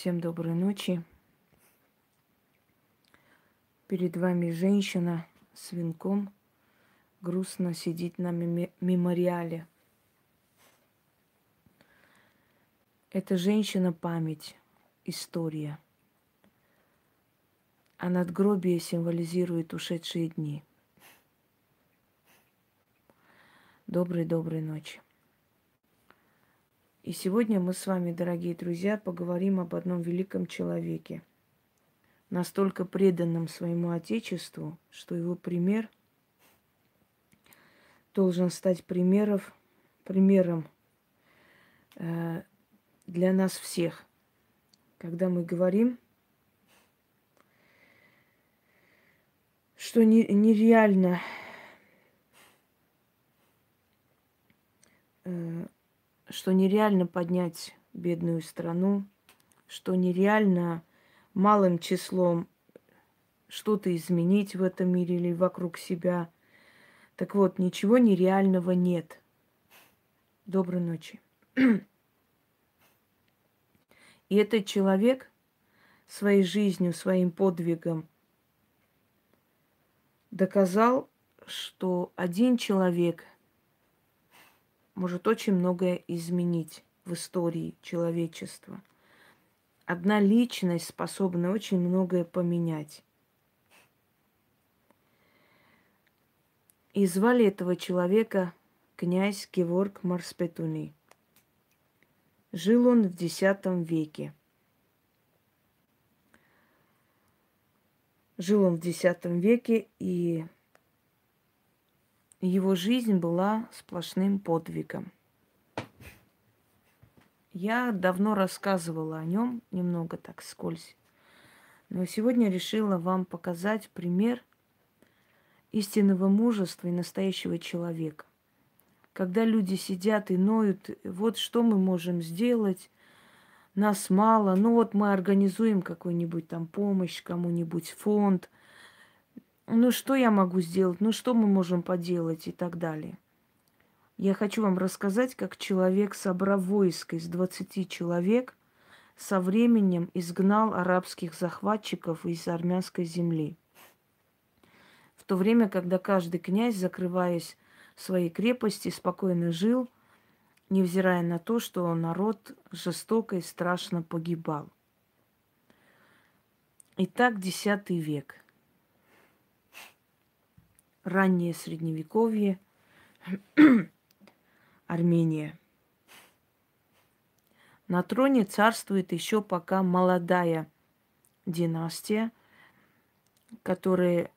Всем доброй ночи. Перед вами женщина с венком грустно сидит на мемориале. Эта женщина память, история. А надгробие символизирует ушедшие дни. Доброй-доброй ночи. И сегодня мы с вами, дорогие друзья, поговорим об одном великом человеке, настолько преданном своему Отечеству, что его пример должен стать примеров, примером э, для нас всех. Когда мы говорим, что не, нереально э, что нереально поднять бедную страну, что нереально малым числом что-то изменить в этом мире или вокруг себя. Так вот, ничего нереального нет. Доброй ночи. И этот человек своей жизнью, своим подвигом доказал, что один человек может очень многое изменить в истории человечества. Одна личность способна очень многое поменять. И звали этого человека князь Геворг Марспетуни. Жил он в X веке. Жил он в X веке, и его жизнь была сплошным подвигом. Я давно рассказывала о нем, немного так скользь. Но сегодня решила вам показать пример истинного мужества и настоящего человека. Когда люди сидят и ноют, вот что мы можем сделать, нас мало, ну вот мы организуем какую-нибудь там помощь кому-нибудь, фонд – ну что я могу сделать, ну что мы можем поделать и так далее. Я хочу вам рассказать, как человек, собрав войско из 20 человек, со временем изгнал арабских захватчиков из армянской земли. В то время, когда каждый князь, закрываясь в своей крепости, спокойно жил, невзирая на то, что народ жестоко и страшно погибал. Итак, X век – раннее средневековье, Армения. На троне царствует еще пока молодая династия, которая,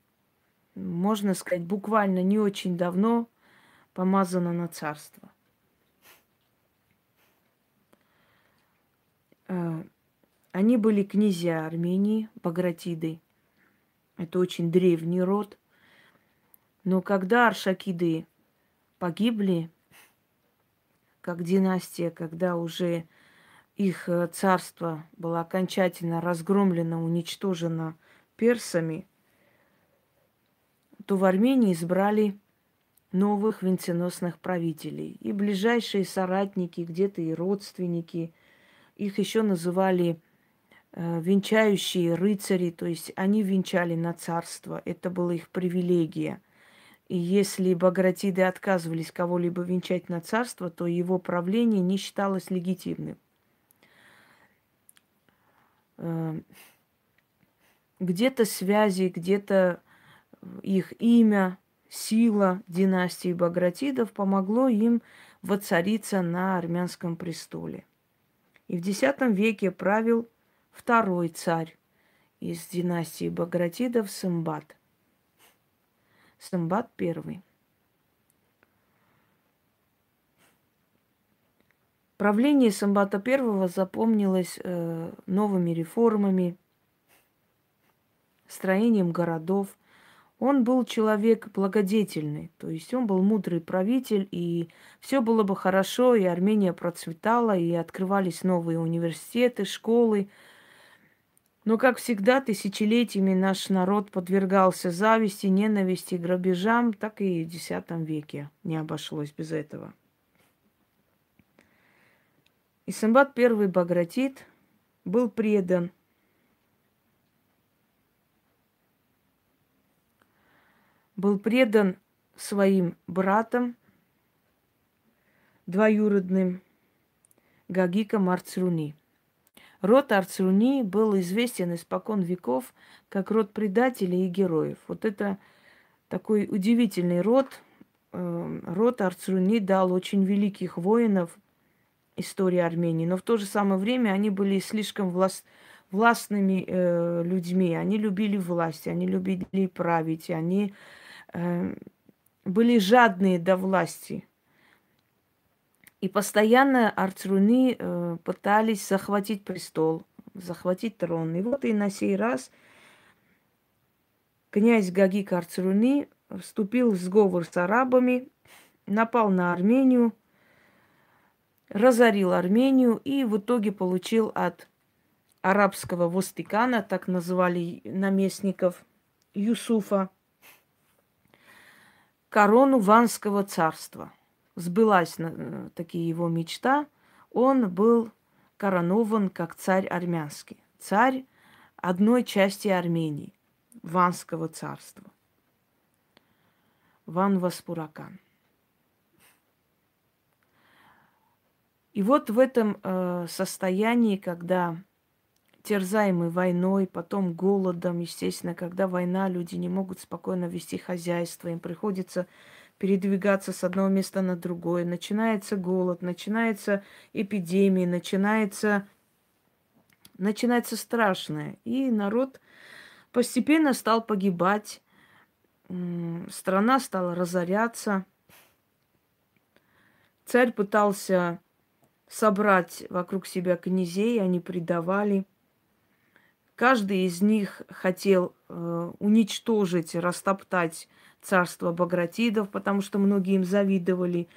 можно сказать, буквально не очень давно помазана на царство. Э, они были князья Армении, Багратиды. Это очень древний род – но когда аршакиды погибли, как династия, когда уже их э, царство было окончательно разгромлено, уничтожено персами, то в Армении избрали новых венценосных правителей. И ближайшие соратники, где-то и родственники, их еще называли э, венчающие рыцари, то есть они венчали на царство, это была их привилегия – и если Багратиды отказывались кого-либо венчать на царство, то его правление не считалось легитимным. Эм, где-то связи, где-то их имя, сила династии Багратидов помогло им воцариться на армянском престоле. И в X веке правил второй царь из династии Багратидов Сымбат – Самбат I. Правление Самбата I запомнилось э, новыми реформами, строением городов. Он был человек благодетельный, то есть он был мудрый правитель, и все было бы хорошо, и Армения процветала, и открывались новые университеты, школы, но, как всегда, тысячелетиями наш народ подвергался зависти, ненависти, грабежам, так и в X веке не обошлось без этого. Исамбат I Багратит был предан. Был предан своим братом, двоюродным, Гагика Марцруни. Род Арцруни был известен испокон веков как род предателей и героев. Вот это такой удивительный род. Э, род Арцруни дал очень великих воинов истории Армении, но в то же самое время они были слишком власт, властными э, людьми. Они любили власть, они любили править, они э, были жадные до власти. И постоянно Арцруни э, пытались захватить престол, захватить трон. И вот и на сей раз князь Гагик Арцруни вступил в сговор с арабами, напал на Армению, разорил Армению и в итоге получил от арабского Востикана, так называли наместников Юсуфа, корону Ванского царства – сбылась э, таки его мечта, он был коронован как царь армянский, царь одной части Армении, Ванского царства. Ван Васпуракан. И вот в этом э, состоянии, когда терзаемый войной, потом голодом, естественно, когда война, люди не могут спокойно вести хозяйство, им приходится передвигаться с одного места на другое. Начинается голод, начинается эпидемия, начинается, начинается страшное. И народ постепенно стал погибать, страна стала разоряться. Царь пытался собрать вокруг себя князей, они предавали. Каждый из них хотел э, уничтожить, растоптать царство Багратидов, потому что многие им завидовали,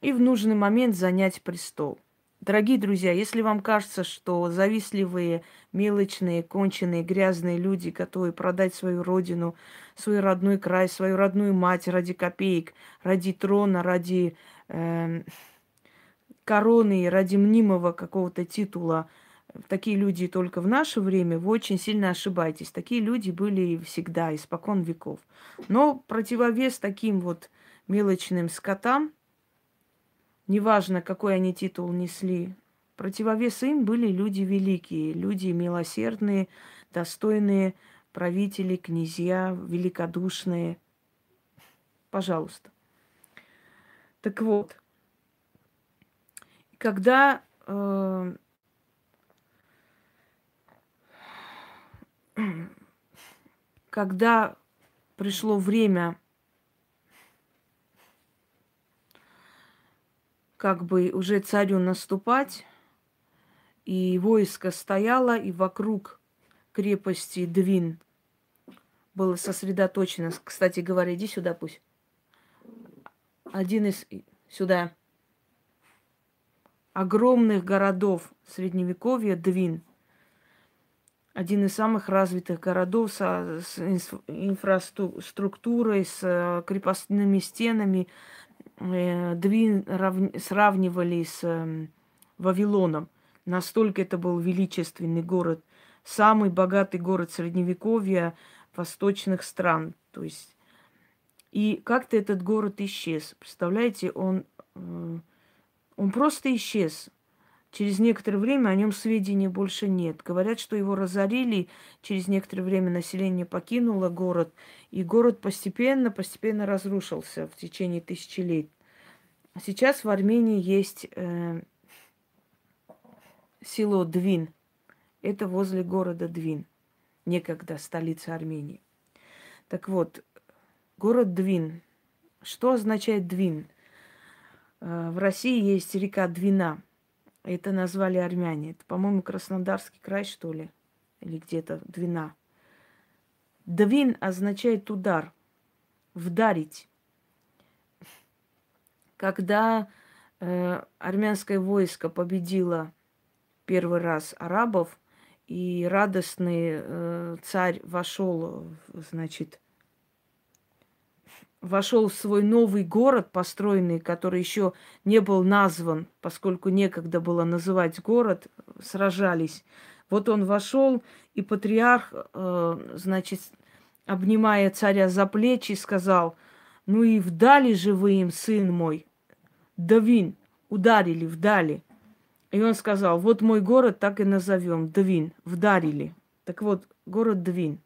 и в нужный момент занять престол. Дорогие друзья, если вам кажется, что завистливые, мелочные, конченые, грязные люди, готовы продать свою родину, свой родной край, свою родную мать ради копеек, ради трона, ради э, короны, ради мнимого какого-то титула, такие люди только в наше время, вы очень сильно ошибаетесь. Такие люди были всегда, испокон веков. Но противовес таким вот мелочным скотам, неважно, какой они титул несли, противовес им были люди великие, люди милосердные, достойные правители, князья, великодушные. Пожалуйста. Так вот, когда э, когда пришло время как бы уже царю наступать, и войско стояло, и вокруг крепости Двин было сосредоточено. Кстати говоря, иди сюда пусть. Один из... Сюда. Огромных городов Средневековья Двин – один из самых развитых городов со, с инфраструктурой, с э, крепостными стенами. Э, Двин равни, сравнивали с э, Вавилоном. Настолько это был величественный город. Самый богатый город Средневековья восточных стран. То есть и как-то этот город исчез. Представляете, он, он просто исчез. Через некоторое время о нем сведений больше нет. Говорят, что его разорили, через некоторое время население покинуло город, и город постепенно, постепенно разрушился в течение тысячи лет. Сейчас в Армении есть э, село Двин. Это возле города Двин, некогда столица Армении. Так вот, город Двин. Что означает Двин? Э, в России есть река Двина – это назвали армяне. Это, по-моему, Краснодарский край, что ли, или где-то Двина. Двин означает удар, вдарить. Когда э, армянское войско победило первый раз арабов, и радостный э, царь вошел, значит, вошел в свой новый город, построенный, который еще не был назван, поскольку некогда было называть город, сражались Вот он вошел, и патриарх, э, значит, обнимая царя за плечи, сказал, ну и вдали же вы им, сын мой, Давин, ударили, вдали. И он сказал, вот мой город так и назовем, Двин, вдарили. Так вот, город Двин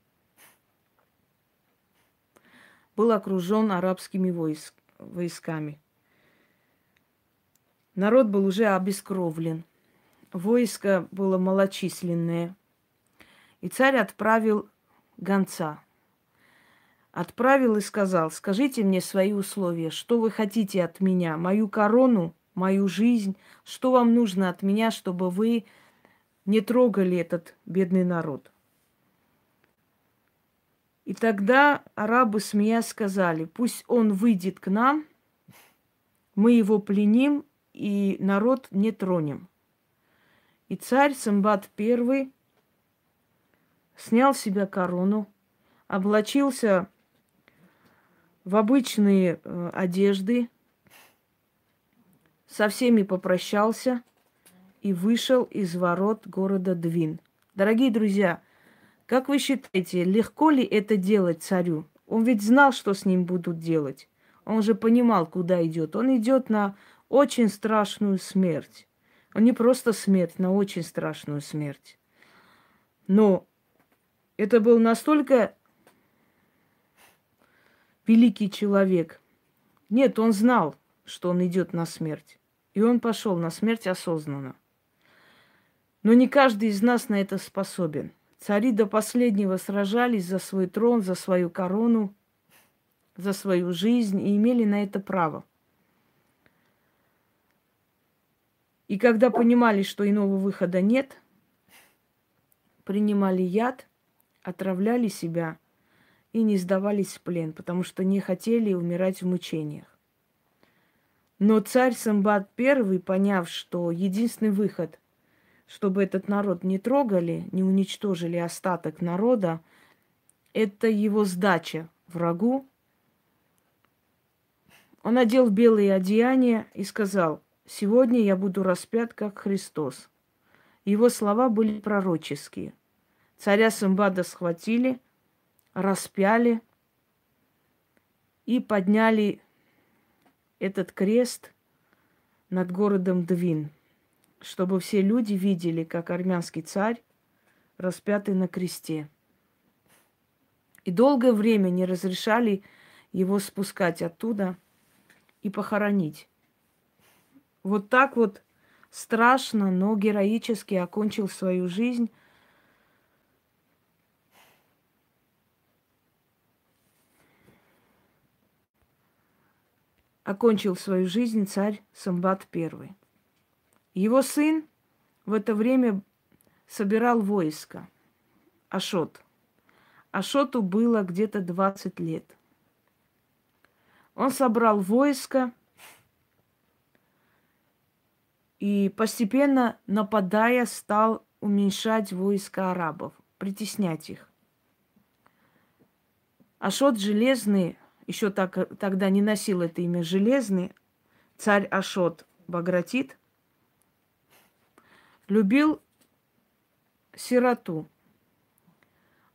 был окружен арабскими войск, войсками. Народ был уже обескровлен. Войско было малочисленное. И царь отправил гонца. Отправил и сказал, скажите мне свои условия, что вы хотите от меня, мою корону, мою жизнь, что вам нужно от меня, чтобы вы не трогали этот бедный народ. И тогда арабы, смеясь, сказали, пусть он выйдет к нам, мы его пленим и народ не тронем. И царь Самбат I снял с себя корону, облачился в обычные э, одежды, со всеми попрощался и вышел из ворот города Двин. Дорогие друзья, как вы считаете, легко ли это делать царю? Он ведь знал, что с ним будут делать. Он же понимал, куда идет. Он идет на очень страшную смерть. Он не просто смерть, на очень страшную смерть. Но это был настолько великий человек. Нет, он знал, что он идет на смерть. И он пошел на смерть осознанно. Но не каждый из нас на это способен. Цари до последнего сражались за свой трон, за свою корону, за свою жизнь и имели на это право. И когда понимали, что иного выхода нет, принимали яд, отравляли себя и не сдавались в плен, потому что не хотели умирать в мучениях. Но царь Самбат I, поняв, что единственный выход, чтобы этот народ не трогали, не уничтожили остаток народа, это его сдача врагу. Он одел белые одеяния и сказал, Сегодня я буду распят, как Христос. Его слова были пророческие. Царя Сымбада схватили, распяли и подняли этот крест над городом Двин, чтобы все люди видели, как армянский царь распятый на кресте. И долгое время не разрешали его спускать оттуда и похоронить. Вот так вот страшно, но героически окончил свою жизнь. Окончил свою жизнь царь Самбат I. Его сын в это время собирал войско. Ашот. Ашоту было где-то 20 лет. Он собрал войско, и постепенно, нападая, стал уменьшать войска арабов, притеснять их. Ашот Железный, еще так, тогда не носил это имя Железный, царь Ашот Багратит, любил сироту,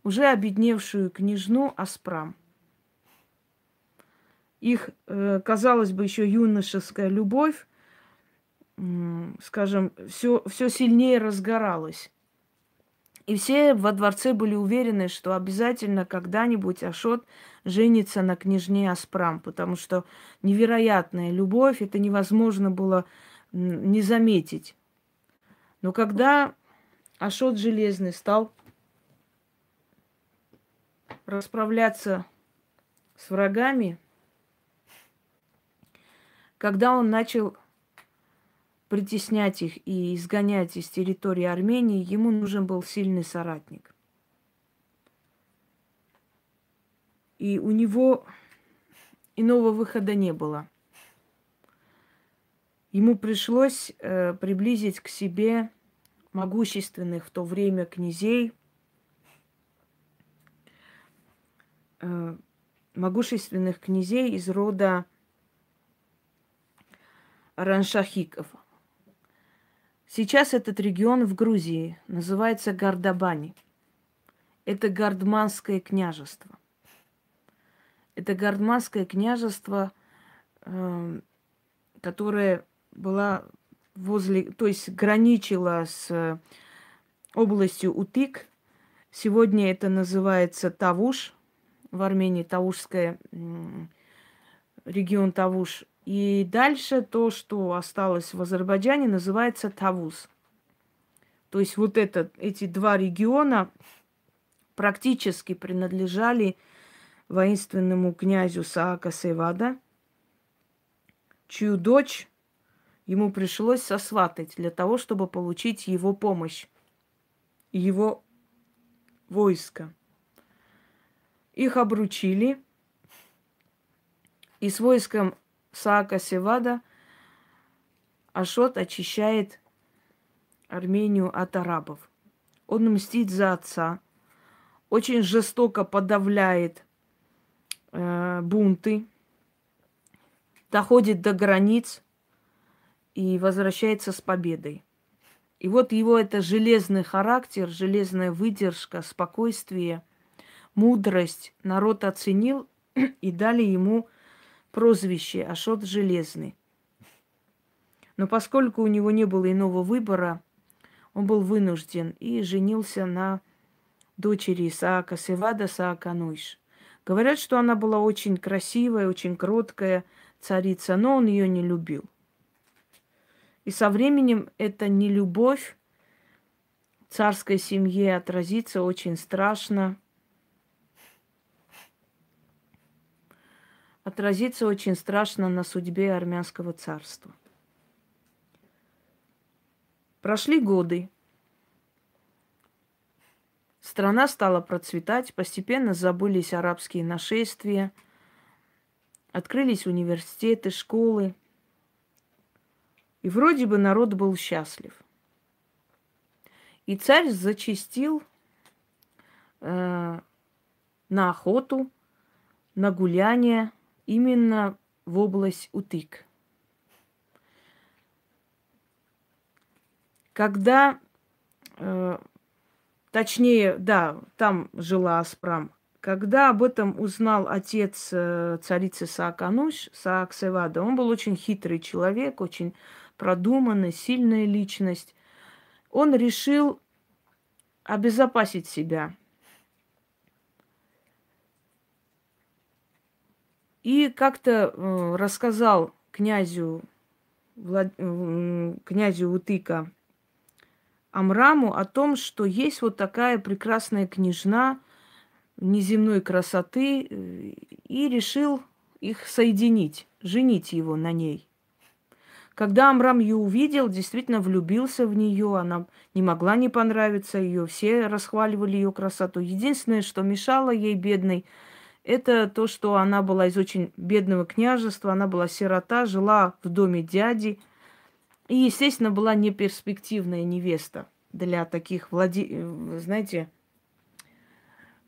уже обедневшую княжну Аспрам. Их, э, казалось бы, еще юношеская любовь скажем, все, все сильнее разгоралось. И все во дворце были уверены, что обязательно когда-нибудь Ашот женится на княжне Аспрам, потому что невероятная любовь, это невозможно было не заметить. Но когда Ашот Железный стал расправляться с врагами, когда он начал притеснять их и изгонять из территории Армении, ему нужен был сильный соратник. И у него иного выхода не было. Ему пришлось э, приблизить к себе могущественных в то время князей, э, могущественных князей из рода Раншахиков – Сейчас этот регион в Грузии называется Гардабани. Это Гардманское княжество. Это Гардманское княжество, э, которое было возле, то есть граничило с областью Утык. Сегодня это называется Тавуш, в Армении Тавушская, регион Тавуш. И дальше то, что осталось в Азербайджане, называется Тавуз. То есть вот это, эти два региона практически принадлежали воинственному князю Саака Севада, чью дочь ему пришлось сосватать для того, чтобы получить его помощь, его войско. Их обручили, и с войском Саака Севада Ашот очищает Армению от арабов. Он мстит за отца, очень жестоко подавляет э, бунты, доходит до границ и возвращается с победой. И вот его это железный характер, железная выдержка, спокойствие, мудрость народ оценил и дали ему прозвище Ашот Железный. Но поскольку у него не было иного выбора, он был вынужден и женился на дочери Исаака Севада Саакануиш. Говорят, что она была очень красивая, очень кроткая царица, но он ее не любил. И со временем эта нелюбовь царской семье отразится очень страшно – отразится очень страшно на судьбе армянского царства. Прошли годы. Страна стала процветать, постепенно забылись арабские нашествия, открылись университеты, школы. И вроде бы народ был счастлив. И царь зачистил э, на охоту, на гуляние, именно в область Утык. Когда, э, точнее, да, там жила Аспрам, когда об этом узнал отец э, царицы Саакануш, Сааксевада, он был очень хитрый человек, очень продуманный, сильная личность. Он решил обезопасить себя – И как-то э, рассказал князю, Влад... э, князю Утыка Амраму о том, что есть вот такая прекрасная княжна неземной красоты, э, и решил их соединить, женить его на ней. Когда Амрам ее увидел, действительно влюбился в нее, она не могла не понравиться ее, все расхваливали ее красоту. Единственное, что мешало ей, бедной, это то, что она была из очень бедного княжества, она была сирота, жила в доме дяди. И, естественно, была неперспективная невеста для таких, владе... знаете,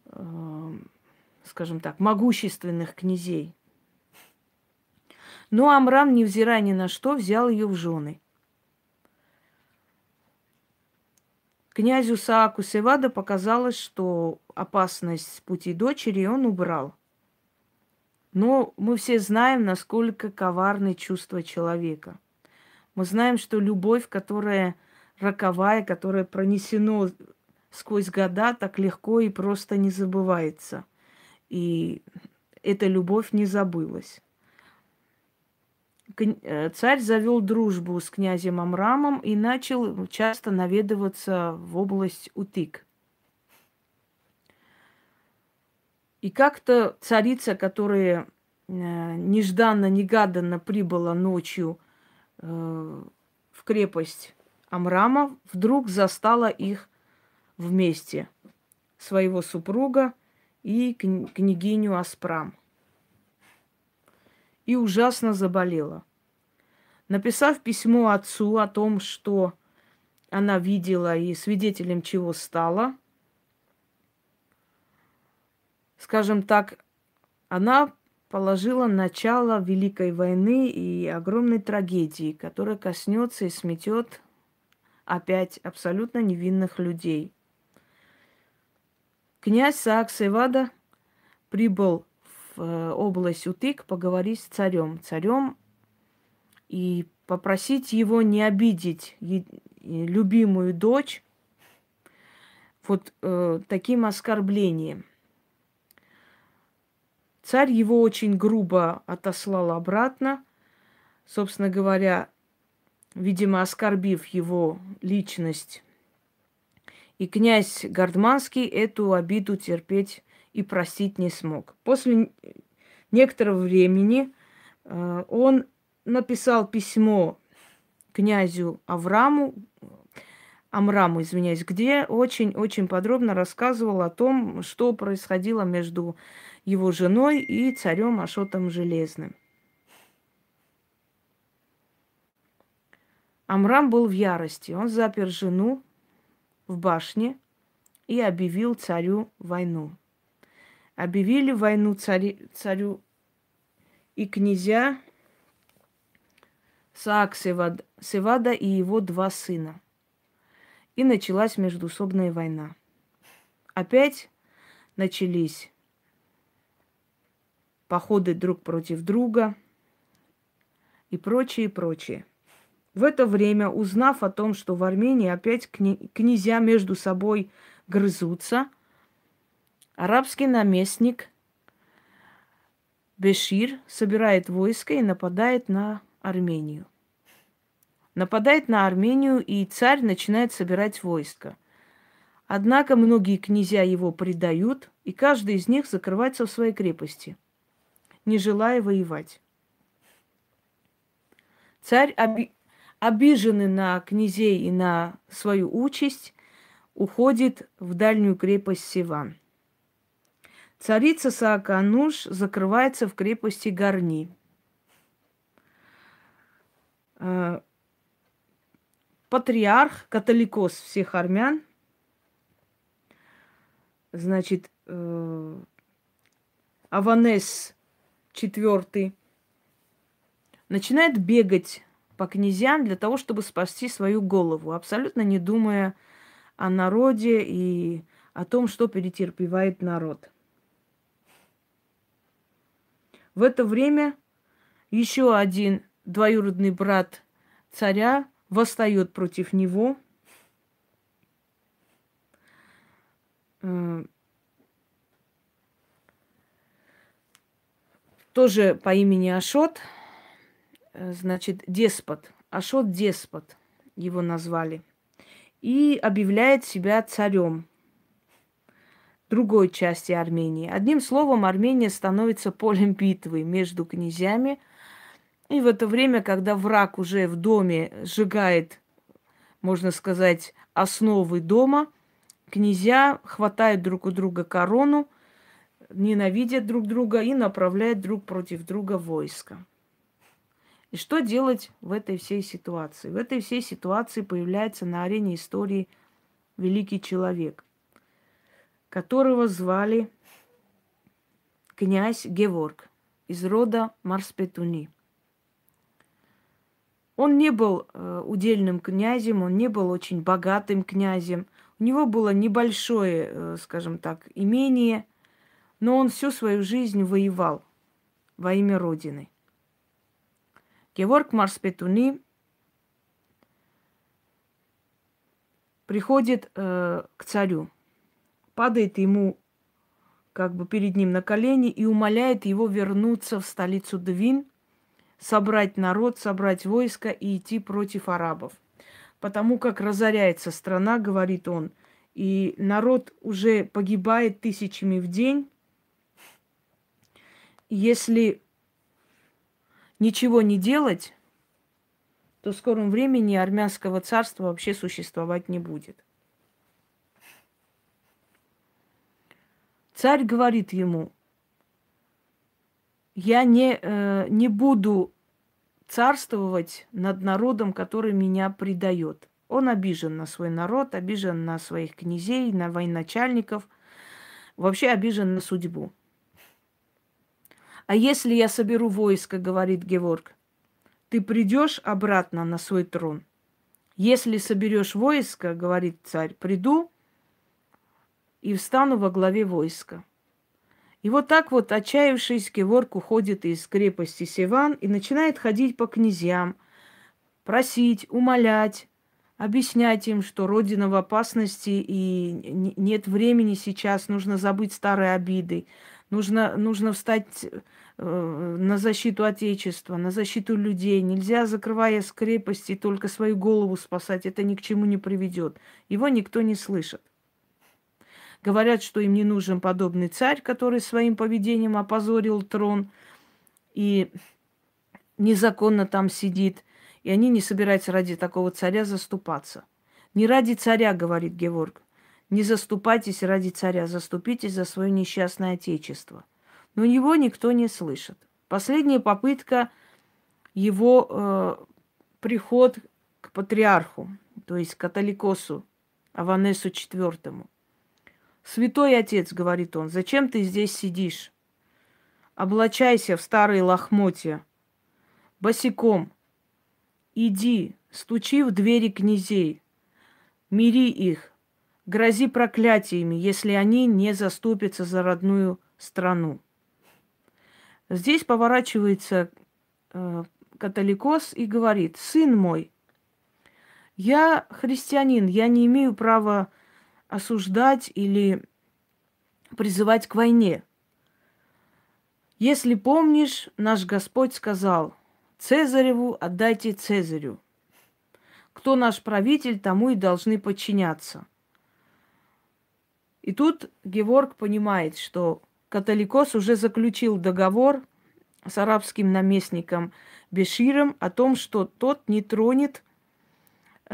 э, скажем так, могущественных князей. Но Амрам, невзирая ни на что, взял ее в жены. Князю Сааку Севада показалось, что опасность с пути дочери он убрал. Но мы все знаем, насколько коварны чувства человека. Мы знаем, что любовь, которая роковая, которая пронесено сквозь года, так легко и просто не забывается. И эта любовь не забылась. Э, царь завел дружбу с князем Амрамом и начал часто наведываться в область Утык. И как-то царица, которая э, нежданно-негаданно прибыла ночью э, в крепость Амрама, вдруг застала их вместе, своего супруга и княгиню Аспрам и ужасно заболела. Написав письмо отцу о том, что она видела и свидетелем чего стала, скажем так, она положила начало Великой войны и огромной трагедии, которая коснется и сметет опять абсолютно невинных людей. Князь Саак Севада прибыл э, область Утык поговорить с царем. Царем и попросить его не обидеть любимую дочь вот э, таким оскорблением. Царь его очень грубо отослал обратно, собственно говоря, видимо, оскорбив его личность. И князь Гардманский эту обиду терпеть и простить не смог. После некоторого времени э, он написал письмо князю Авраму, Амраму, извиняюсь, где очень-очень подробно рассказывал о том, что происходило между его женой и царем Ашотом Железным. Амрам был в ярости. Он запер жену в башне и объявил царю войну. Объявили войну цари, царю и князья Саак Севада, Севада и его два сына. И началась междусобная война. Опять начались походы друг против друга и прочее, прочее. В это время, узнав о том, что в Армении опять князья между собой грызутся, арабский наместник Бешир собирает войско и нападает на Армению. Нападает на Армению, и царь начинает собирать войско. Однако многие князья его предают, и каждый из них закрывается в своей крепости, не желая воевать. Царь оби обиженный на князей и на свою участь, уходит в дальнюю крепость Сиван. Царица Саакануш закрывается в крепости Гарни. Э, патриарх, католикос всех армян, значит, э, Аванес IV, начинает бегать по князьям для того, чтобы спасти свою голову, абсолютно не думая о народе и о том, что перетерпевает народ. В это время еще один двоюродный брат царя восстает против него. Э, тоже по имени Ашот – Э, значит, деспот, Ашот деспот его назвали, и объявляет себя царем другой части Армении. Одним словом, Армения становится полем битвы между князьями. И в это время, когда враг уже в доме сжигает, можно сказать, основы дома, князья хватают друг у друга корону, ненавидят друг друга и направляют друг против друга войска. И что делать в этой всей ситуации? В этой всей ситуации появляется на арене истории великий человек, которого звали князь Геворг из рода Марспетуни. Он не был э, удельным князем, он не был очень богатым князем. У него было небольшое, э, скажем так, имение, но он всю свою жизнь воевал во имя Родины. Геворг Марспетуни приходит э, к царю, падает ему как бы перед ним на колени и умоляет его вернуться в столицу Двин, собрать народ, собрать войско и идти против арабов. Потому как разоряется страна, говорит он, и народ уже погибает тысячами в день. Если ничего не делать, то в скором времени армянского царства вообще существовать не будет. Царь говорит ему, я не, э, не буду царствовать над народом, который меня предает. Он обижен на свой народ, обижен на своих князей, на военачальников, вообще обижен на судьбу. А если я соберу войско, говорит Геворг, ты придешь обратно на свой трон. Если соберешь войско, говорит царь, приду и встану во главе войска. И вот так вот, отчаявшись, Геворг уходит из крепости Севан и начинает ходить по князьям, просить, умолять, объяснять им, что Родина в опасности и нет времени сейчас, нужно забыть старые обиды, нужно, нужно встать э, на защиту Отечества, на защиту людей. Нельзя, закрывая с крепости, только свою голову спасать. Это ни к чему не приведет. Его никто не слышит. Говорят, что им не нужен подобный царь, который своим поведением опозорил трон и незаконно там сидит – и они не собираются ради такого царя заступаться. Не ради царя, говорит Геворг. Не заступайтесь ради царя, заступитесь за свое несчастное отечество. Но его никто не слышит. Последняя попытка его э, приход к патриарху, то есть католикосу Аванесу IV. «Святой отец, — говорит он, — зачем ты здесь сидишь? Облачайся в старые лохмотья, босиком, Иди, стучи в двери князей, мири их, грози проклятиями, если они не заступятся за родную страну. Здесь поворачивается э, католикос и говорит, сын мой, я христианин, я не имею права осуждать или призывать к войне. Если помнишь, наш Господь сказал – Цезареву отдайте Цезарю. Кто наш правитель, тому и должны подчиняться. И тут Геворг понимает, что католикос уже заключил договор с арабским наместником Беширом о том, что тот не тронет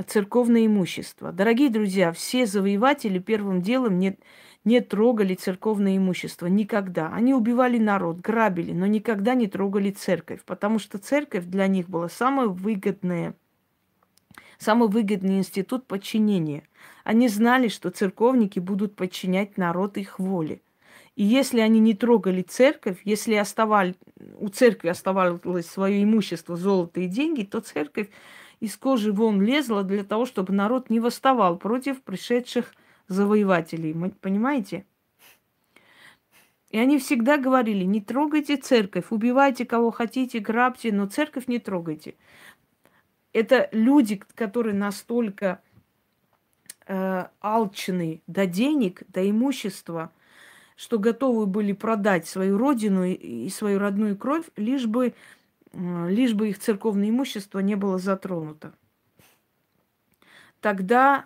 церковное имущество. Дорогие друзья, все завоеватели первым делом не, не трогали церковное имущество. Никогда. Они убивали народ, грабили, но никогда не трогали церковь, потому что церковь для них была самое выгодное, самый выгодный институт подчинения. Они знали, что церковники будут подчинять народ их воле. И если они не трогали церковь, если оставали, у церкви оставалось свое имущество, золото и деньги, то церковь из кожи вон лезла для того, чтобы народ не восставал против пришедших завоевателей. Понимаете? И они всегда говорили, не трогайте церковь, убивайте кого хотите, грабьте, но церковь не трогайте. Это люди, которые настолько э, алчны до денег, до имущества, что готовы были продать свою родину и свою родную кровь, лишь бы, лишь бы их церковное имущество не было затронуто. Тогда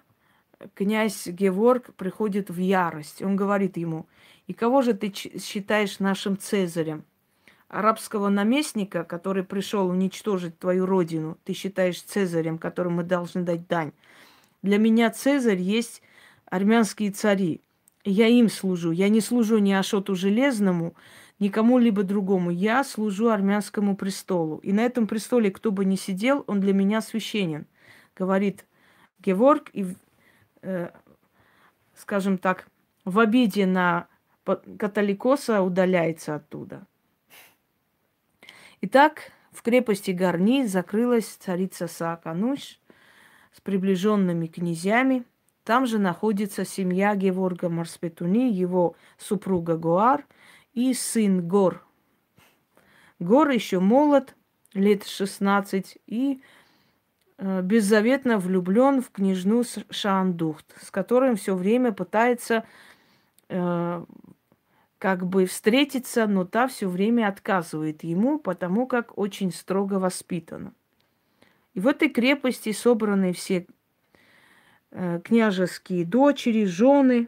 князь Геворг приходит в ярость. Он говорит ему, и кого же ты считаешь нашим Цезарем? Арабского наместника, который пришел уничтожить твою родину, ты считаешь Цезарем, которому мы должны дать дань. Для меня Цезарь есть армянские цари. Я им служу. Я не служу ни Ашоту Железному, ни кому-либо другому. Я служу армянскому престолу. И на этом престоле, кто бы ни сидел, он для меня священен. Говорит Геворг, и э, скажем так, в обиде на католикоса удаляется оттуда. Итак, в крепости Гарни закрылась царица Саакануш с приближенными князьями. Там же находится семья Геворга Марспетуни, его супруга Гуар и сын Гор. Гор еще молод, лет 16, и Э, беззаветно влюблен в княжну Шандухт, с которым все время пытается э, как бы встретиться, но та все время отказывает ему, потому как очень строго воспитана. И в этой крепости собраны все э, княжеские дочери, жены.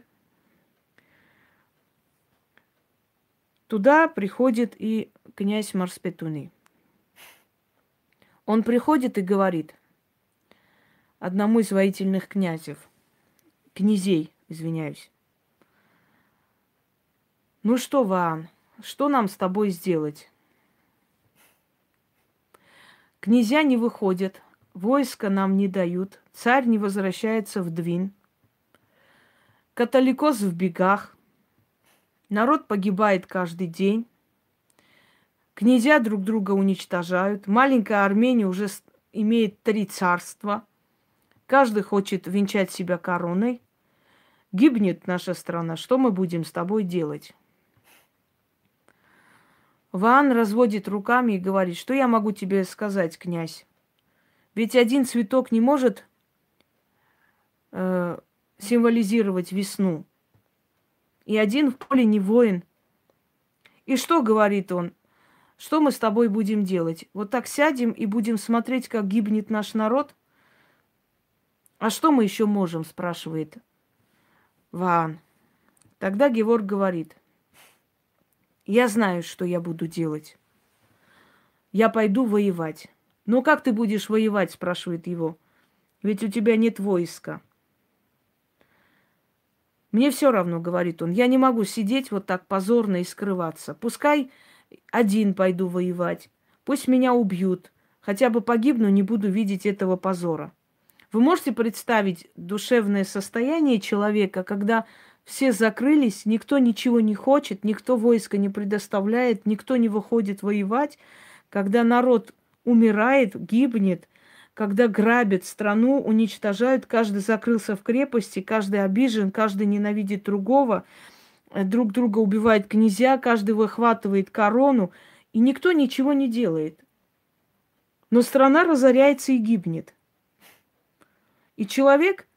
Туда приходит и князь Марспетуни. Он приходит и говорит – одному из воительных князев, князей, извиняюсь. Ну что, Ваан, что нам с тобой сделать? Князья не выходят, войска нам не дают, царь не возвращается в Двин, католикос в бегах, народ погибает каждый день, князья друг друга уничтожают, маленькая Армения уже имеет три царства – Каждый хочет венчать себя короной. Гибнет наша страна. Что мы будем с тобой делать? Ван разводит руками и говорит, что я могу тебе сказать, князь? Ведь один цветок не может э, символизировать весну. И один в поле не воин. И что говорит он? Что мы с тобой будем делать? Вот так сядем и будем смотреть, как гибнет наш народ? А что мы еще можем, спрашивает Ваан. Тогда Геворг говорит, я знаю, что я буду делать. Я пойду воевать. Но как ты будешь воевать, спрашивает его. Ведь у тебя нет войска. Мне все равно, говорит он, я не могу сидеть вот так позорно и скрываться. Пускай один пойду воевать, пусть меня убьют, хотя бы погибну, не буду видеть этого позора. Вы можете представить душевное состояние человека, когда все закрылись, никто ничего не хочет, никто войска не предоставляет, никто не выходит воевать, когда народ умирает, гибнет, когда грабят страну, уничтожают, каждый закрылся в крепости, каждый обижен, каждый ненавидит другого, э, друг друга убивает князья, каждый выхватывает корону, и никто ничего не делает. Но страна разоряется и гибнет. И человек,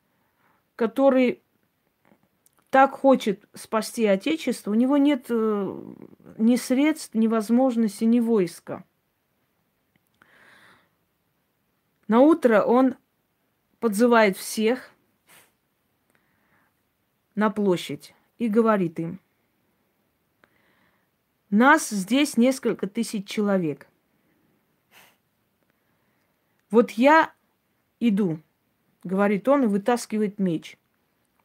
который так хочет спасти Отечество, у него нет э, ни средств, ни возможности, ни войска. На утро он подзывает всех на площадь и говорит им, нас здесь несколько тысяч человек. Вот я иду, говорит он и вытаскивает меч.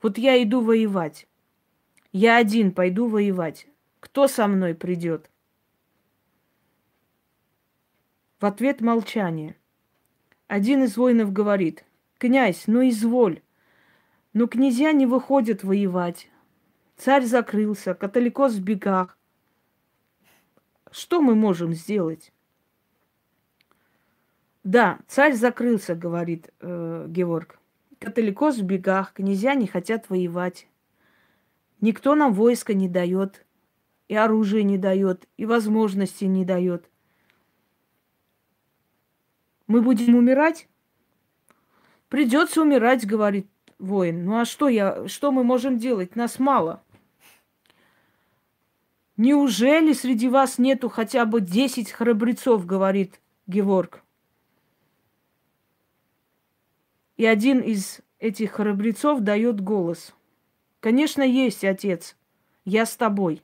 Вот я иду воевать. Я один пойду воевать. Кто со мной придет? В ответ молчание. Один из воинов говорит, князь, ну изволь, но князья не выходят воевать. Царь закрылся, католикос в бегах. Что мы можем сделать? Да, царь закрылся, говорит э, Георг. Католикос в бегах, князья не хотят воевать. Никто нам войска не дает, и оружие не дает, и возможности не дает. Мы будем умирать? Придется умирать, говорит воин. Ну а что я, что мы можем делать? Нас мало. Неужели среди вас нету хотя бы десять храбрецов, говорит Геворг. И один из этих храбрецов дает голос. Конечно, есть, отец. Я с тобой,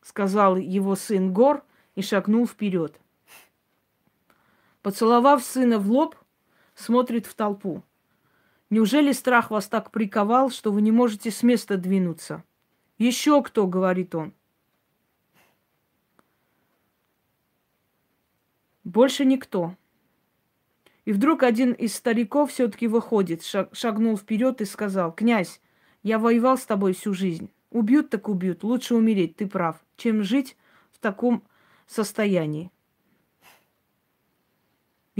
сказал его сын Гор и шагнул вперед. Поцеловав сына в лоб, смотрит в толпу. Неужели страх вас так приковал, что вы не можете с места двинуться? Еще кто, говорит он. Больше никто. И вдруг один из стариков все-таки выходит, шагнул вперед и сказал, князь, я воевал с тобой всю жизнь. Убьют так убьют, лучше умереть, ты прав, чем жить в таком состоянии.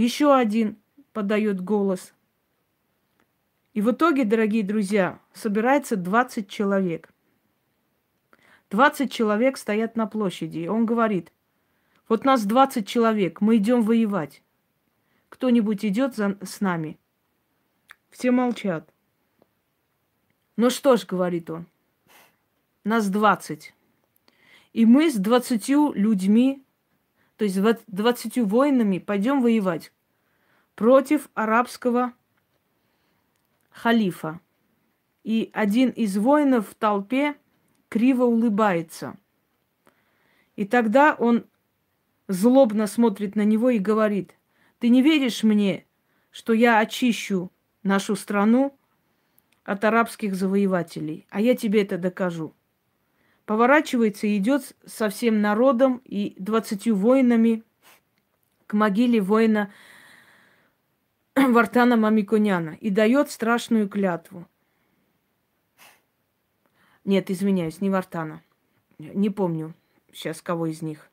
Еще один подает голос. И в итоге, дорогие друзья, собирается 20 человек. 20 человек стоят на площади. Он говорит, вот нас 20 человек, мы идем воевать. Кто-нибудь идет за, с нами? Все молчат. Ну что ж, говорит он, нас 20. И мы с 20 людьми то есть двадцатью воинами пойдем воевать против арабского халифа. И один из воинов в толпе криво улыбается. И тогда он злобно смотрит на него и говорит, ты не веришь мне, что я очищу нашу страну от арабских завоевателей, а я тебе это докажу поворачивается и идет со всем народом и двадцатью воинами к могиле воина Вартана Мамиконяна и дает страшную клятву. Нет, извиняюсь, не Вартана. Не помню сейчас кого из них.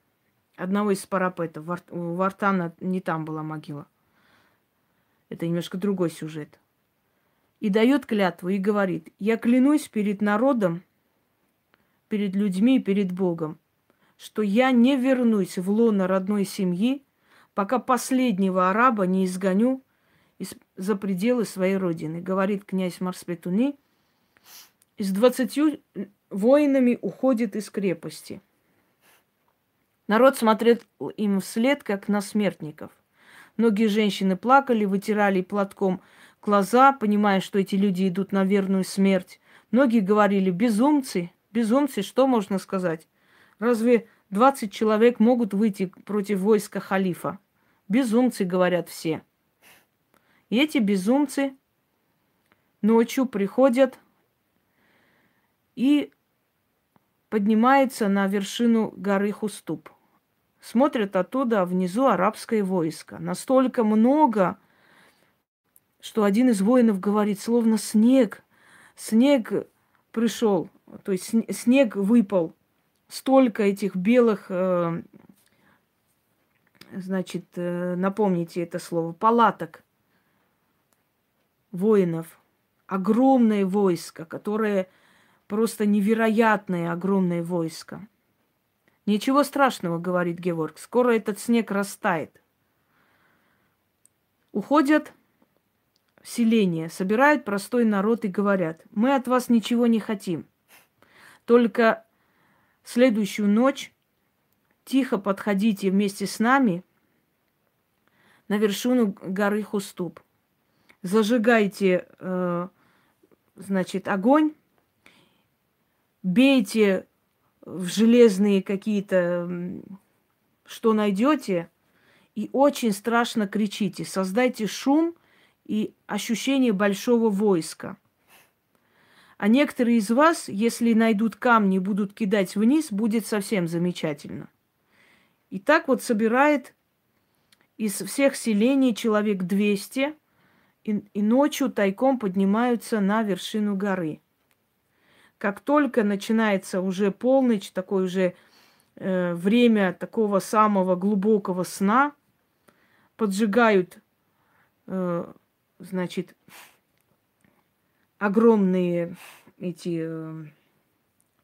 Одного из парапетов. У Вартана не там была могила. Это немножко другой сюжет. и дает клятву и говорит, я клянусь перед народом, перед людьми, перед Богом, что я не вернусь в лоно родной семьи, пока последнего араба не изгоню из, за пределы своей родины, говорит князь Марспетуни. И с двадцатью воинами уходит из крепости. Народ смотрел им вслед, как на смертников. Многие женщины плакали, вытирали платком глаза, понимая, что эти люди идут на верную смерть. Многие говорили, безумцы, безумцы, что можно сказать? Разве 20 человек могут выйти против войска халифа? Безумцы, говорят все. И эти безумцы ночью приходят и поднимаются на вершину горы Хуступ. Смотрят оттуда, внизу арабское войско. Настолько много, что один из воинов говорит, словно снег. Снег пришел, то есть снег выпал. Столько этих белых, э, значит, э, напомните это слово, палаток воинов. Огромное войско, которое просто невероятное огромное войско. Ничего страшного, говорит Геворг, скоро этот снег растает. Уходят в селение, собирают простой народ и говорят, мы от вас ничего не хотим. Только следующую ночь тихо подходите вместе с нами на вершину горы Хуступ. Зажигайте, э, значит, огонь, бейте в железные какие-то, что найдете, и очень страшно кричите. Создайте шум и ощущение большого войска. А некоторые из вас, если найдут камни и будут кидать вниз, будет совсем замечательно. И так вот собирает из всех селений человек 200 и, и ночью тайком поднимаются на вершину горы – как только начинается уже полночь, такое уже э, время такого самого глубокого сна, поджигают, э, значит, огромные эти, э,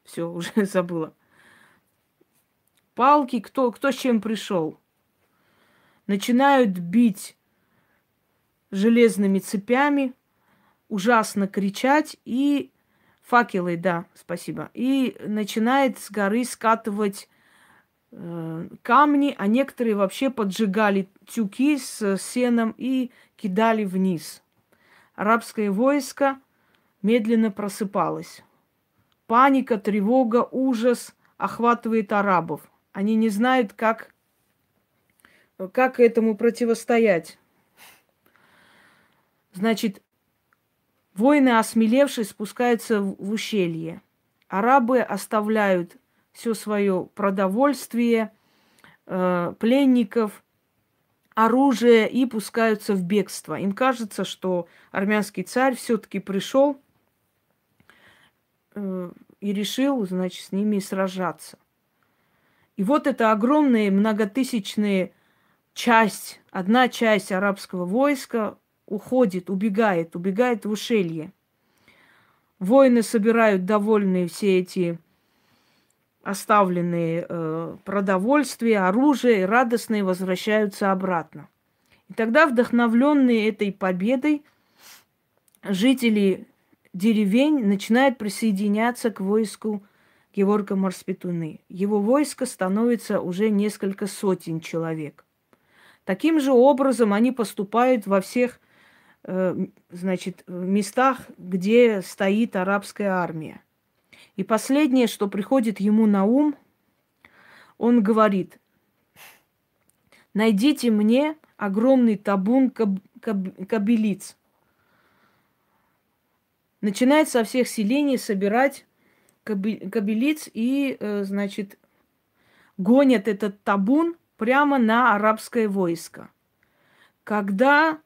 все, уже забыла, палки, кто, кто с чем пришел. Начинают бить железными цепями, ужасно кричать и Факелы, да, спасибо. И начинает с горы скатывать э, камни, а некоторые вообще поджигали тюки с сеном и кидали вниз. Арабское войско медленно просыпалось. Паника, тревога, ужас охватывает арабов. Они не знают, как, как этому противостоять. Значит, Воины, осмелевшие, спускаются в ущелье. Арабы оставляют все свое продовольствие, э, пленников, оружие и пускаются в бегство. Им кажется, что армянский царь все-таки пришел и решил, значит, с ними сражаться. И вот эта огромная многотысячная часть, одна часть арабского войска уходит, убегает, убегает в ущелье. Воины собирают довольные все эти оставленные э, продовольствия, оружие, радостные возвращаются обратно. И тогда, вдохновленные этой победой, жители деревень начинают присоединяться к войску Геворга Марспетуны. Его войско становится уже несколько сотен человек. Таким же образом они поступают во всех Э, значит, местах, где стоит арабская армия. И последнее, что приходит ему на ум, он говорит, найдите мне огромный табун каб- каб- кабелиц. Начинает со всех селений собирать кабелиц и, э, значит, гонят этот табун прямо на арабское войско. Когда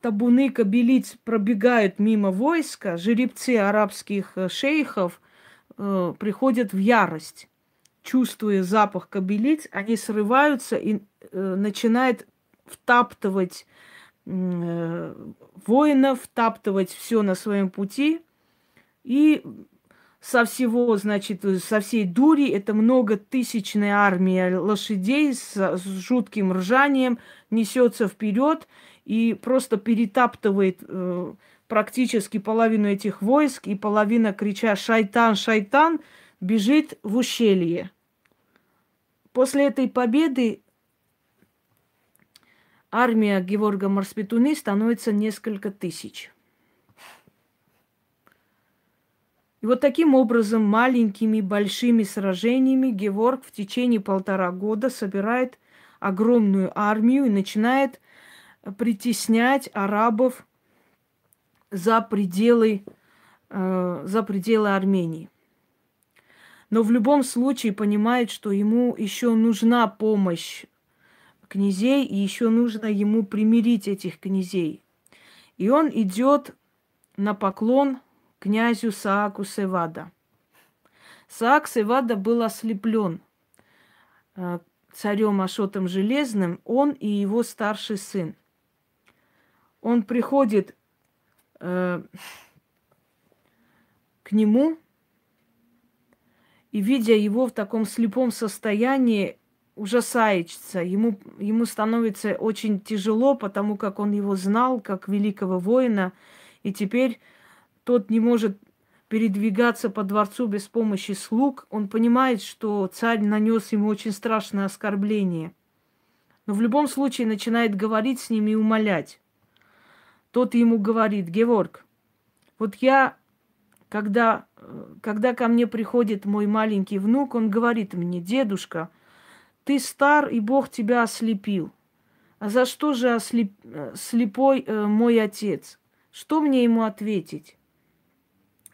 табуны кабелиц пробегают мимо войска, жеребцы арабских э, шейхов э, приходят в ярость. Чувствуя запах кабелиц, они срываются и э, начинают втаптывать воинов, втаптывать все на своем пути. И со всего, значит, со всей дури, это многотысячная армия лошадей с, с жутким ржанием несется вперед и просто перетаптывает э, практически половину этих войск, и половина, крича «Шайтан, шайтан!», бежит в ущелье. После этой победы армия Геворга Марспетуны становится несколько тысяч – И вот таким образом маленькими, большими сражениями Геворг в течение полтора года собирает огромную армию и начинает притеснять арабов за пределы, э, за пределы Армении. Но в любом случае понимает, что ему еще нужна помощь князей, и еще нужно ему примирить этих князей. И он идет на поклон князю Сааку Севада. Саак Севада был ослеплен э, царем Ашотом Железным, он и его старший сын. Он приходит э, к нему и, видя его в таком слепом состоянии, ужасается. Ему, ему становится очень тяжело, потому как он его знал как великого воина, и теперь тот не может передвигаться по дворцу без помощи слуг, он понимает, что царь нанес ему очень страшное оскорбление. Но в любом случае начинает говорить с ним и умолять. Тот ему говорит, Геворг, вот я, когда, когда ко мне приходит мой маленький внук, он говорит мне, дедушка, ты стар, и Бог тебя ослепил. А за что же ослеп... слепой э, мой отец? Что мне ему ответить?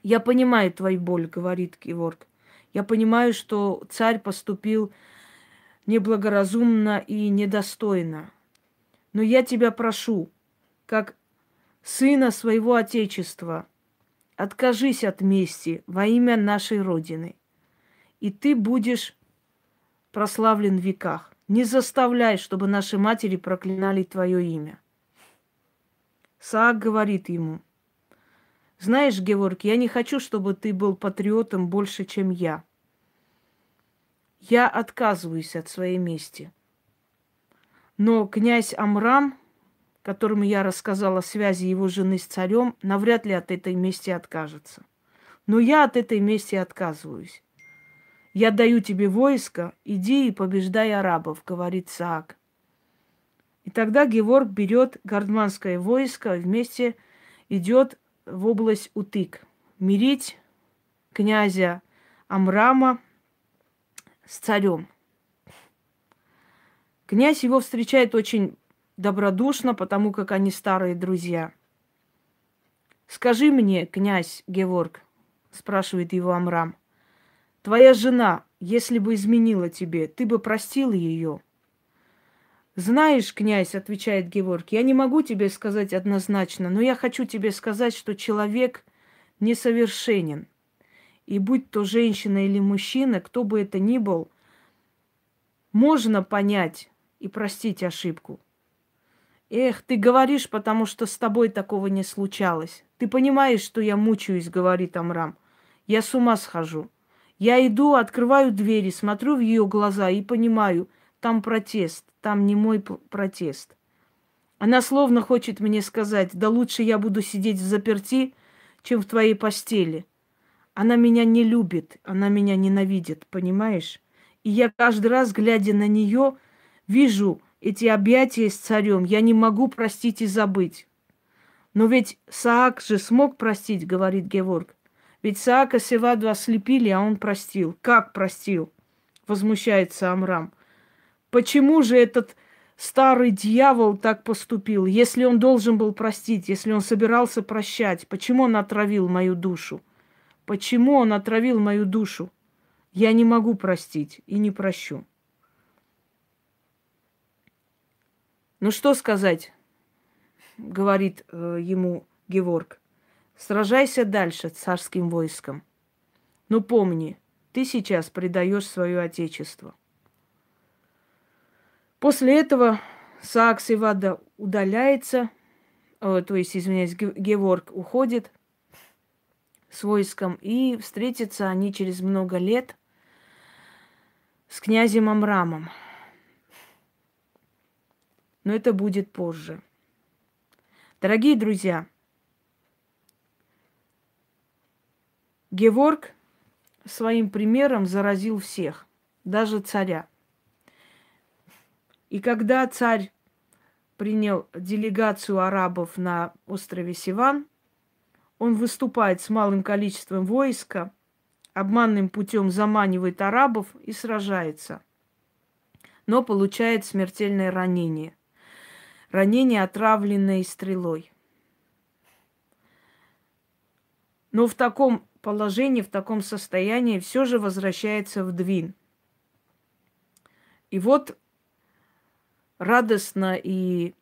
Я понимаю твою боль, говорит Геворг. Я понимаю, что царь поступил неблагоразумно и недостойно. Но я тебя прошу, как сына своего отечества, откажись от мести во имя нашей Родины, и ты будешь прославлен в веках. Не заставляй, чтобы наши матери проклинали твое имя. Саак говорит ему – знаешь, Геворг, я не хочу, чтобы ты был патриотом больше, чем я. Я отказываюсь от своей мести. Но князь Амрам, которому я рассказала о связи его жены с царем, навряд ли от этой мести откажется. Но я от этой мести отказываюсь. Я даю тебе войско, иди и побеждай арабов, говорит Саак. И тогда Геворг берет гардманское войско, вместе идет в область Утык, мирить князя Амрама с царем. Князь его встречает очень добродушно, потому как они старые друзья. «Скажи мне, князь Геворг», — спрашивает его Амрам, — «твоя жена, если бы изменила тебе, ты бы простил ее?» Знаешь, князь, отвечает Геворг, я не могу тебе сказать однозначно, но я хочу тебе сказать, что человек несовершенен. И будь то женщина или мужчина, кто бы это ни был, можно понять и простить ошибку. Эх, ты говоришь, потому что с тобой такого не случалось. Ты понимаешь, что я мучаюсь, говорит Амрам. Я с ума схожу. Я иду, открываю двери, смотрю в ее глаза и понимаю – там протест, там не мой протест. Она словно хочет мне сказать, да лучше я буду сидеть в заперти, чем в твоей постели. Она меня не любит, она меня ненавидит, понимаешь? И я каждый раз, глядя на нее, вижу эти объятия с царем. Я не могу простить и забыть. Но ведь Саак же смог простить, говорит Геворг. Ведь Саака Севаду ослепили, а он простил. Как простил? Возмущается Амрам. Почему же этот старый дьявол так поступил? Если он должен был простить, если он собирался прощать, почему он отравил мою душу? Почему он отравил мою душу? Я не могу простить и не прощу. Ну что сказать, говорит э, ему Геворг. Сражайся дальше царским войском. Но помни, ты сейчас предаешь свое отечество. После этого Саак Севада удаляется э, то есть, извиняюсь, Геворг уходит с войском, и встретятся они через много лет с князем Амрамом. Но это будет позже. Дорогие друзья, Геворг своим примером заразил всех, даже царя. И когда царь принял делегацию арабов на острове Сиван, он выступает с малым количеством войска, обманным путем заманивает арабов и сражается, но получает смертельное ранение. Ранение, отравленное стрелой. Но в таком положении, в таком состоянии все же возвращается в Двин. И вот радостно и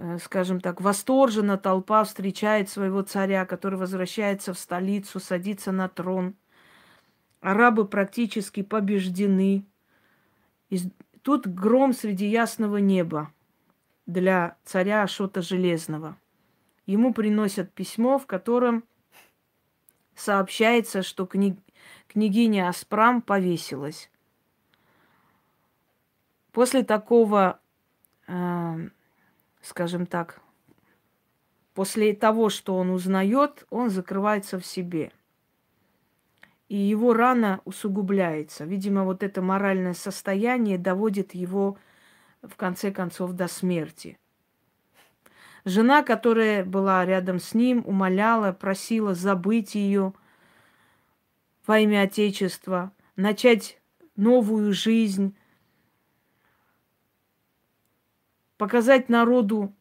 Э, скажем так, восторженно толпа встречает своего царя, который возвращается в столицу, садится на трон. Арабы практически побеждены. И тут гром среди ясного неба для царя Ашота Железного. Ему приносят письмо, в котором сообщается, что кни... княгиня Аспрам повесилась. После такого э, скажем так, после того, что он узнает, он закрывается в себе. И его рана усугубляется. Видимо, вот это моральное состояние доводит его, в конце концов, до смерти. Жена, которая была рядом с ним, умоляла, просила забыть ее во имя Отечества, начать новую жизнь, показать народу,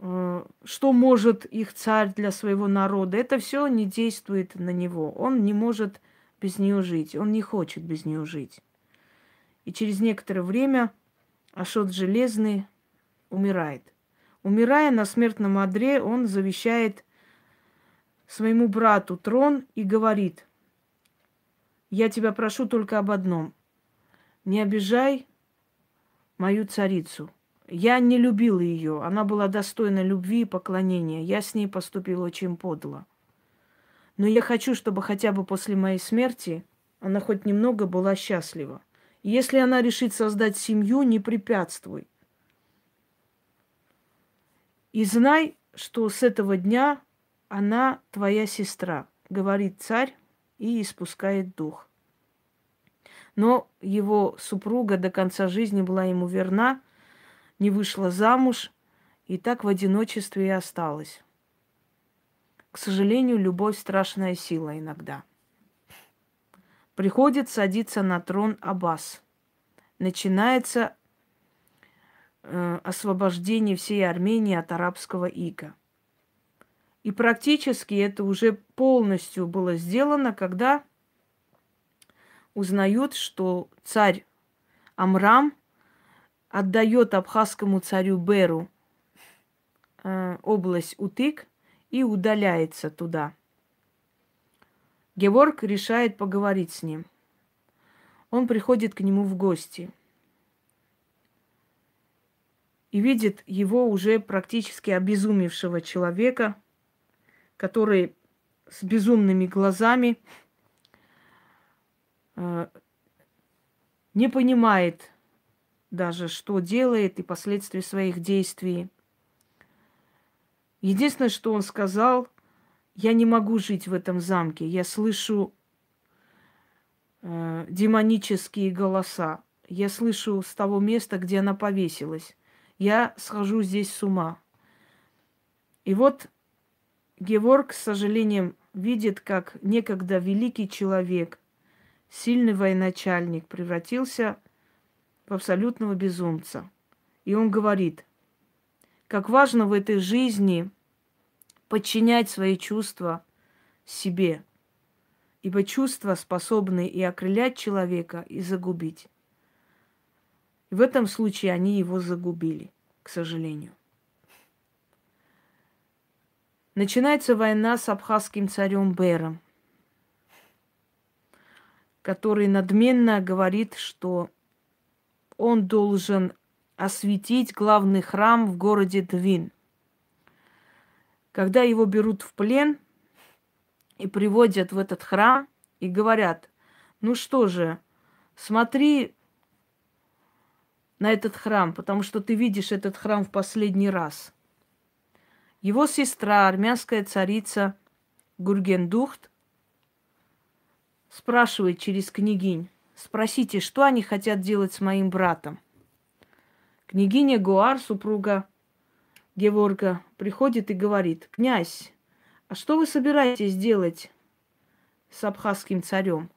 э, что может их царь для своего народа. Это все не действует на него. Он не может без нее жить. Он не хочет без нее жить. И через некоторое время Ашот Железный умирает. Умирая на смертном одре, он завещает своему брату трон и говорит, я тебя прошу только об одном. Не обижай мою царицу – я не любил ее. Она была достойна любви и поклонения. Я с ней поступил очень подло. Но я хочу, чтобы хотя бы после моей смерти она хоть немного была счастлива. Если она решит создать семью, не препятствуй. И знай, что с этого дня она твоя сестра, говорит царь и испускает дух. Но его супруга до конца жизни была ему верна, не вышла замуж и так в одиночестве и осталась. К сожалению, любовь страшная сила иногда. Приходит садиться на трон Аббас. Начинается освобождение всей Армении от арабского ига. И практически это уже полностью было сделано, когда узнают, что царь Амрам отдает абхазскому царю Беру э, область Утык и удаляется туда. Геворг решает поговорить с ним. Он приходит к нему в гости и видит его уже практически обезумевшего человека, который с безумными глазами э, не понимает, даже, что делает и последствия своих действий. Единственное, что он сказал, я не могу жить в этом замке. Я слышу э, демонические голоса. Я слышу с того места, где она повесилась. Я схожу здесь с ума. И вот Геворг, с сожалением, видит, как некогда великий человек, сильный военачальник, превратился в абсолютного безумца. И он говорит, как важно в этой жизни подчинять свои чувства себе, ибо чувства способны и окрылять человека, и загубить. И в этом случае они его загубили, к сожалению. Начинается война с абхазским царем Бером, который надменно говорит, что он должен осветить главный храм в городе Двин. когда его берут в плен и приводят в этот храм и говорят, ну что же, смотри на этот храм, потому что ты видишь этот храм в последний раз. Его сестра, армянская царица Гургендухт, спрашивает через княгинь, спросите, что они хотят делать с моим братом. Княгиня Гуар, супруга Геворга, приходит и говорит, князь, а что вы собираетесь делать с абхазским царем?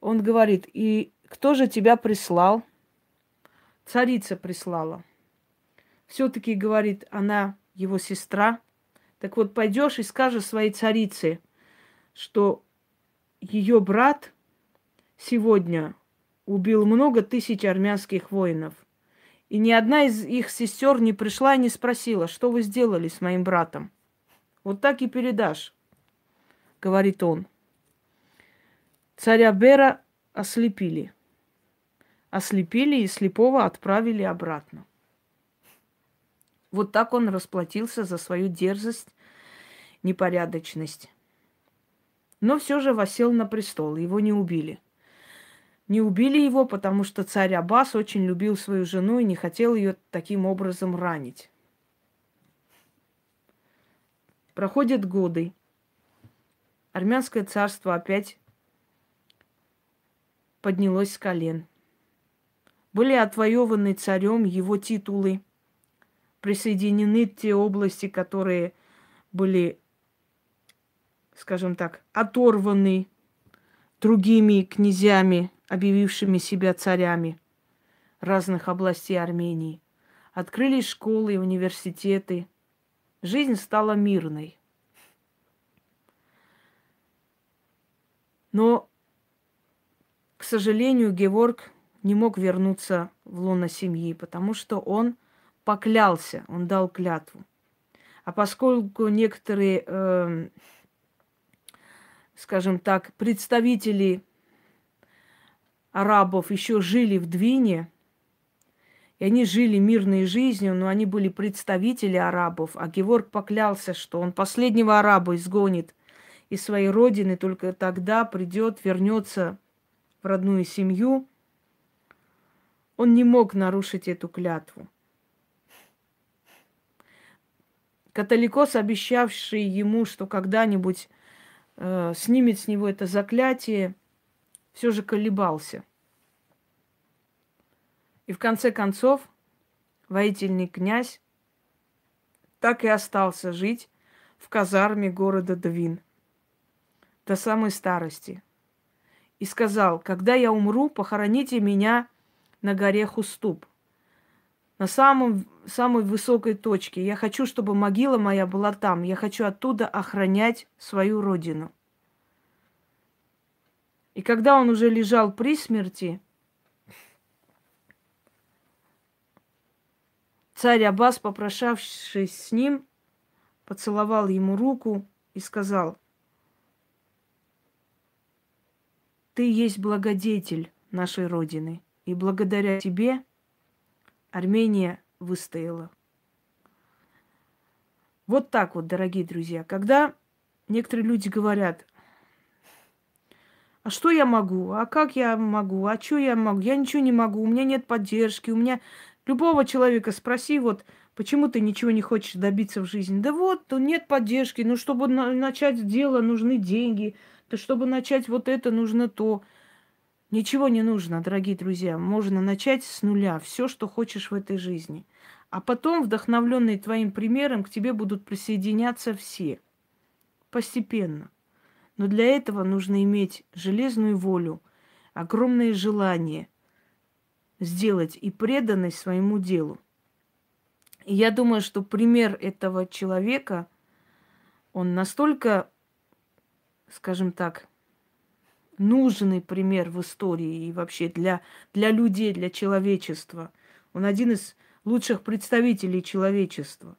Он говорит, и кто же тебя прислал? Царица прислала. Все-таки, говорит, она его сестра. Так вот, пойдешь и скажешь своей царице, что ее брат сегодня убил много тысяч армянских воинов. И ни одна из их сестер не пришла и не спросила, что вы сделали с моим братом. Вот так и передашь, говорит он. Царя Бера ослепили. Ослепили и слепого отправили обратно. Вот так он расплатился за свою дерзость, непорядочность. Но все же восел на престол, его не убили. Не убили его, потому что царь Аббас очень любил свою жену и не хотел ее таким образом ранить. Проходят годы. Армянское царство опять поднялось с колен. Были отвоеваны царем его титулы, присоединены те области, которые были, скажем так, оторваны другими князьями, объявившими себя царями разных областей Армении. Открылись школы и университеты. Жизнь стала мирной. Но к сожалению, Геворг не мог вернуться в лоно семьи, потому что он поклялся, он дал клятву. А поскольку некоторые, э, скажем так, представители арабов еще жили в Двине, и они жили мирной жизнью, но они были представители арабов, а Геворг поклялся, что он последнего араба изгонит из своей родины, только тогда придет, вернется в родную семью, он не мог нарушить эту клятву. Католикос, обещавший ему, что когда-нибудь э, снимет с него это заклятие, все же колебался. И в конце концов воительный князь так и остался жить в казарме города Двин до самой старости – и сказал, когда я умру, похороните меня на горе Хуступ, на самом, самой высокой точке. Я хочу, чтобы могила моя была там. Я хочу оттуда охранять свою родину. И когда он уже лежал при смерти, царь Аббас, попрощавшись с ним, поцеловал ему руку и сказал, Ты есть благодетель нашей Родины, и благодаря тебе Армения выстояла. Вот так вот, дорогие друзья. Когда некоторые люди говорят, а что я могу? А как я могу? А что я могу? Я ничего не могу, у меня нет поддержки, у меня... Любого человека спроси, вот, почему ты ничего не хочешь добиться в жизни? Да вот, нет поддержки, ну, чтобы начать дело, нужны деньги – то чтобы начать вот это, нужно то. Ничего не нужно, дорогие друзья. Можно начать с нуля, все, что хочешь в этой жизни. А потом, вдохновленные твоим примером, к тебе будут присоединяться все. Постепенно. Но для этого нужно иметь железную волю, огромное желание сделать и преданность своему делу. И я думаю, что пример этого человека, он настолько скажем так, нужный пример в истории и вообще для, для людей, для человечества. Он один из лучших представителей человечества.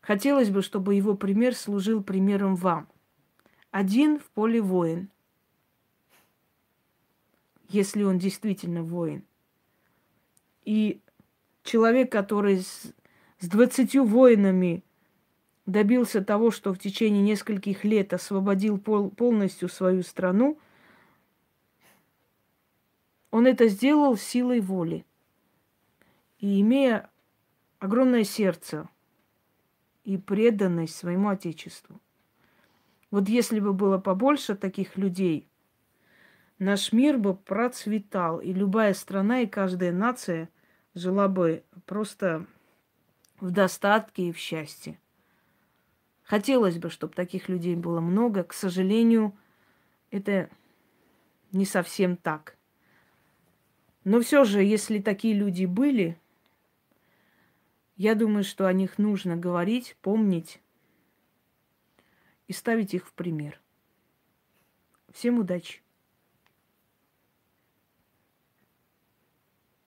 Хотелось бы, чтобы его пример служил примером вам. Один в поле воин, если он действительно воин. И человек, который с двадцатью воинами добился того, что в течение нескольких лет освободил пол, полностью свою страну, он это сделал силой воли и имея огромное сердце и преданность своему Отечеству. Вот если бы было побольше таких людей, наш мир бы процветал, и любая страна и каждая нация жила бы просто в достатке и в счастье. Хотелось бы, чтобы таких людей было много. К сожалению, это не совсем так. Но все же, если такие люди были, я думаю, что о них нужно говорить, помнить и ставить их в пример. Всем удачи!